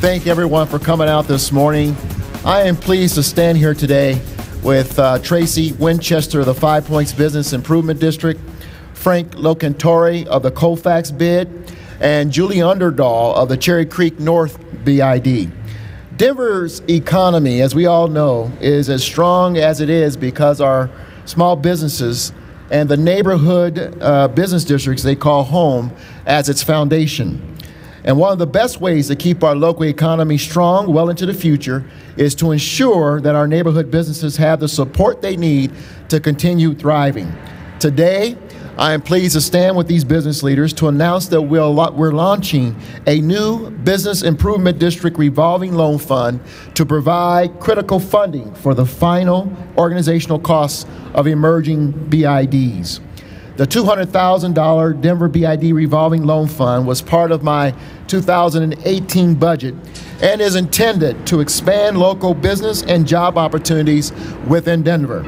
thank everyone for coming out this morning. I am pleased to stand here today with uh, Tracy Winchester of the Five Points Business Improvement District, Frank Locantore of the Colfax bid, and Julie Underdahl of the Cherry Creek North BID. Denver's economy, as we all know, is as strong as it is because our small businesses and the neighborhood uh, business districts they call home as its foundation. And one of the best ways to keep our local economy strong well into the future is to ensure that our neighborhood businesses have the support they need to continue thriving. Today, I am pleased to stand with these business leaders to announce that we'll, we're launching a new Business Improvement District revolving loan fund to provide critical funding for the final organizational costs of emerging BIDs. The $200,000 Denver BID revolving loan fund was part of my 2018 budget and is intended to expand local business and job opportunities within Denver.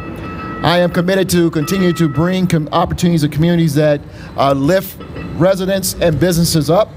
I am committed to continue to bring com- opportunities to communities that uh, lift residents and businesses up.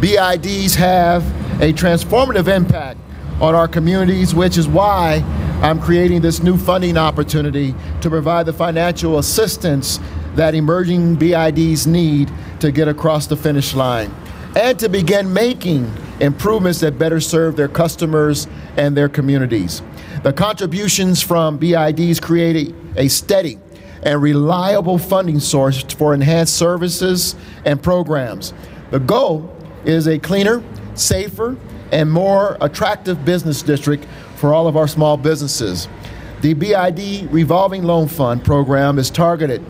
BIDs have a transformative impact on our communities, which is why I'm creating this new funding opportunity to provide the financial assistance that emerging BIDs need to get across the finish line and to begin making improvements that better serve their customers and their communities. The contributions from BIDs create a, steady and reliable funding source for enhanced services and programs. The goal is a cleaner, safer, and more attractive business district for all of our small businesses. The BID Revolving Loan Fund program is targeted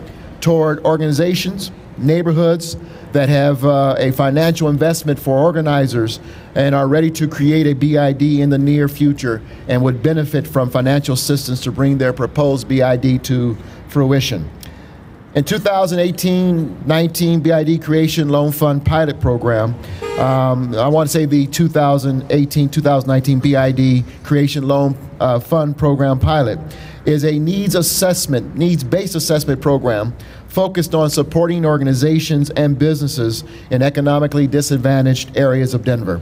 toward organizations, neighborhoods that have uh, a financial investment for organizers and are ready to create a BID in the near future and would benefit from financial assistance to bring their proposed BID to fruition. In 2018-19 BID Creation Loan Fund Pilot Program, um, I want to say the 2018-2019 BID Creation Loan uh, Fund Program Pilot is a needs assessment, needs-based assessment program focused on supporting organizations and businesses in economically disadvantaged areas of Denver.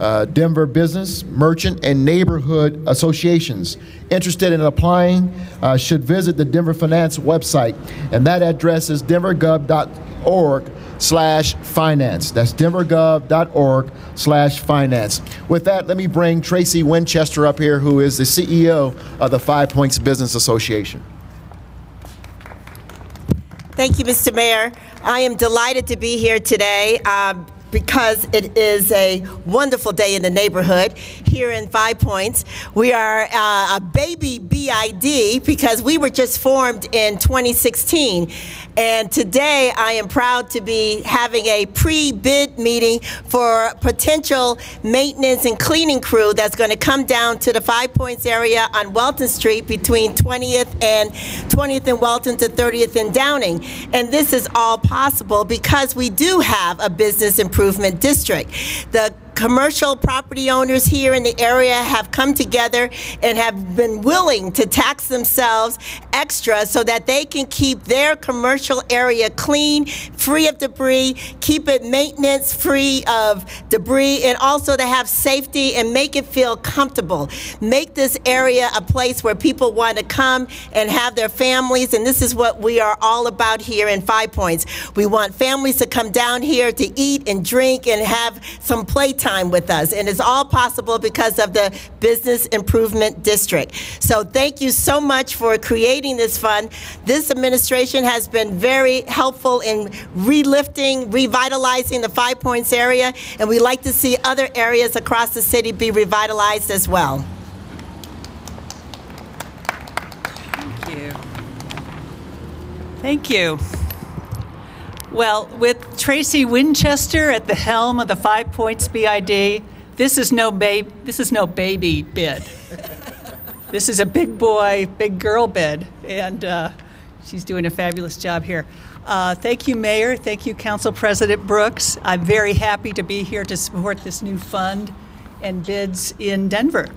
Uh, Denver business, merchant, and neighborhood associations interested in applying uh, should visit the Denver Finance website, and that address is denvergov.org slash finance. That's denvergov.org slash finance. With that, let me bring Tracy Winchester up here, who is the CEO of the Five Points Business Association. Thank you, Mr. Mayor. I am delighted to be here today. Um, because it is a wonderful day in the neighborhood here in Five Points. We are uh, a baby BID because we were just formed in 2016. And today I am proud to be having a pre bid meeting for potential maintenance and cleaning crew that's going to come down to the Five Points area on Welton Street between 20th and 20th and Welton to 30th and Downing. And this is all possible because we do have a business improvement district. The commercial property owners here in the area have come together and have been willing to tax themselves extra so that they can keep their commercial area clean, free of debris, keep it maintenance free of debris, and also to have safety and make it feel comfortable. Make this area a place where people want to come and have their families, and this is what we are all about here in Five Points. We want families to come down here to eat and drink and have some playtime time with us. And it's all possible because of the Business Improvement District. So thank you so much for creating this fund. This administration has been very helpful in relifting, revitalizing the Five Points area, and we like to see other areas across the city be revitalized as well. Thank you. Thank you. Well, with Tracy Winchester at the helm of the Five Points BID, this is no. This is no baby bid. this is a big boy, big girl bid, and uh, she's doing a fabulous job here. Uh, thank you, Mayor. Thank you, Council President Brooks. I'm very happy to be here to support this new fund and bids in Denver.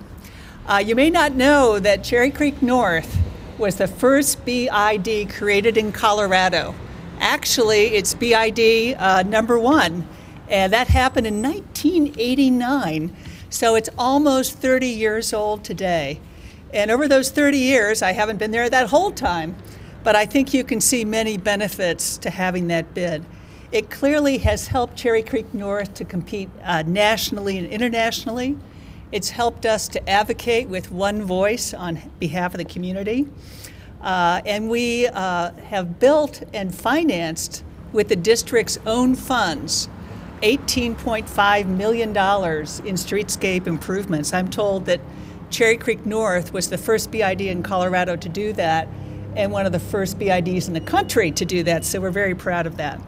Uh, you may not know that Cherry Creek North was the first BID created in Colorado. Actually, it's BID uh, number one, and that happened in 1989. So it's almost 30 years old today. And over those 30 years, I haven't been there that whole time, but I think you can see many benefits to having that bid. It clearly has helped Cherry Creek North to compete uh, nationally and internationally. It's helped us to advocate with one voice on behalf of the community. Uh, and we uh, have built and financed with the district's own funds $18.5 million in streetscape improvements. I'm told that Cherry Creek North was the first BID in Colorado to do that and one of the first BIDs in the country to do that, so we're very proud of that.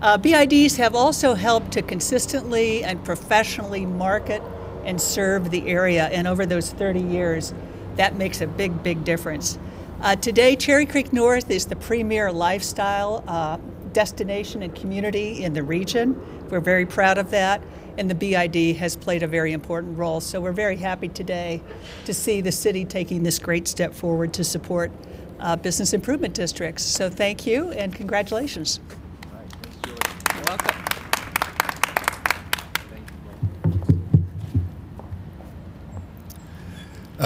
Uh, BIDs have also helped to consistently and professionally market and serve the area, and over those 30 years, that makes a big, big difference. Uh, today, Cherry Creek North is the premier lifestyle uh, destination and community in the region. We're very proud of that, and the BID has played a very important role. So we're very happy today to see the city taking this great step forward to support uh, business improvement districts. So thank you and congratulations.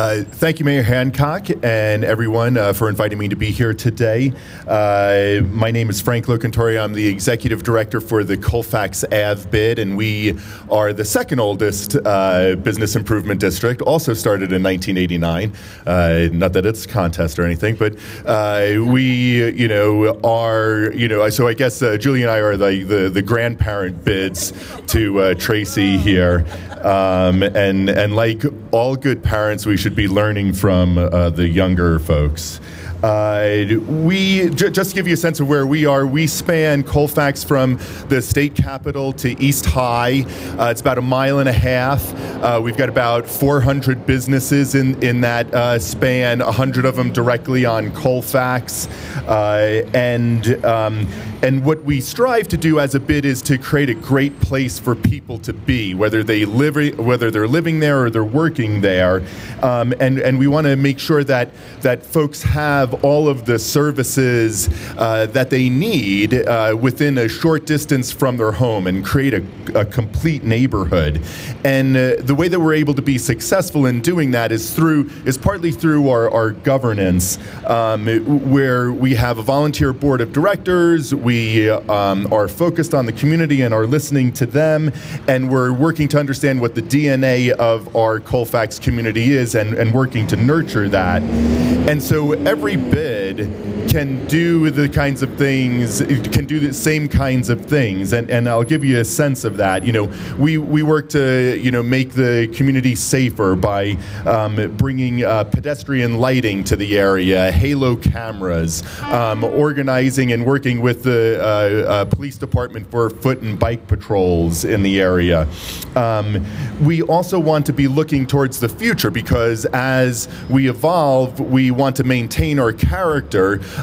Uh, thank you, Mayor Hancock, and everyone uh, for inviting me to be here today. Uh, my name is Frank Locantore. I'm the executive director for the Colfax Ave bid, and we are the second oldest uh, business improvement district. Also started in 1989. Uh, not that it's a contest or anything, but uh, we, you know, are, you know, so I guess Julie and I are the, the, the grandparent bids to Tracy here, um, and and like all good parents, we should be learning from uh, the younger folks. Uh, we j- just to give you a sense of where we are. We span Colfax from the state capitol to East High. Uh, it's about a mile and a half. Uh, we've got about 400 businesses in in that uh, span. 100 of them directly on Colfax, uh, and um, and what we strive to do as a bid is to create a great place for people to be, whether they live, whether they're living there or they're working there, um, and and we want to make sure that that folks have all of the services uh, that they need uh, within a short distance from their home, and create a, a complete neighborhood. And uh, the way that we're able to be successful in doing that is through is partly through our, our governance, um, where we have a volunteer board of directors. We we um, are focused on the community and are listening to them, and we're working to understand what the DNA of our Colfax community is and, and working to nurture that. And so every bit can do the kinds of things, can do the same kinds of things, and, and I'll give you a sense of that. You know, we, we work to you know make the community safer by um, bringing uh, pedestrian lighting to the area, halo cameras, um, organizing and working with the uh, uh, police department for foot and bike patrols in the area. Um, we also want to be looking towards the future because as we evolve, we want to maintain our character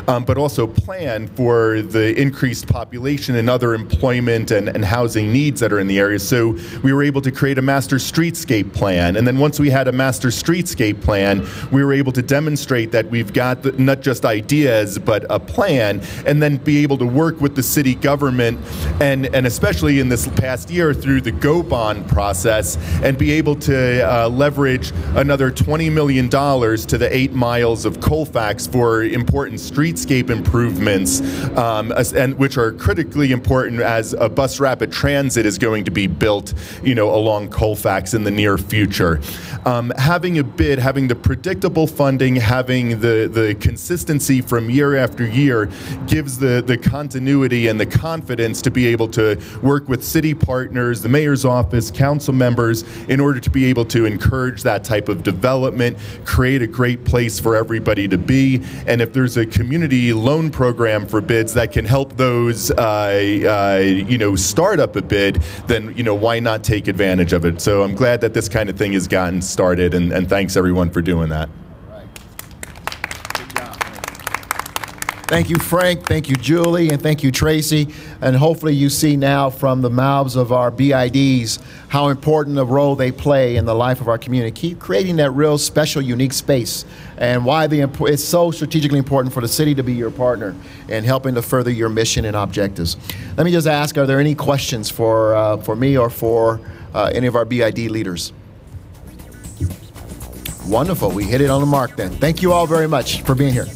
um, but also plan for the increased population and other employment and, and housing needs that are in the area. So we were able to create a master streetscape plan. And then once we had a master streetscape plan, we were able to demonstrate that we've got the, not just ideas, but a plan, and then be able to work with the city government and, and especially in this past year through the Go Bond process and be able to uh, leverage another $20 million to the eight miles of Colfax for important streetscape improvements, um, and which are critically important as a bus rapid transit is going to be built, you know, along Colfax in the near future. Um, having a bid, having the predictable funding, having the the consistency from year after year gives the the continuity and the confidence to be able to work with city partners, the mayor's office, council members, in order to be able to encourage that type of development, create a great place for everybody to be, and if there's a community loan program for bids that can help those, uh, uh, you know, start up a bid, then, you know, why not take advantage of it? So I'm glad that this kind of thing has gotten started, and, and thanks everyone for doing that. Thank you, Frank. Thank you, Julie. And thank you, Tracy. And hopefully, you see now from the mouths of our BIDs how important a role they play in the life of our community. Keep creating that real special, unique space, and why the, it's so strategically important for the city to be your partner in helping to further your mission and objectives. Let me just ask are there any questions for, uh, for me or for uh, any of our BID leaders? Wonderful. We hit it on the mark then. Thank you all very much for being here.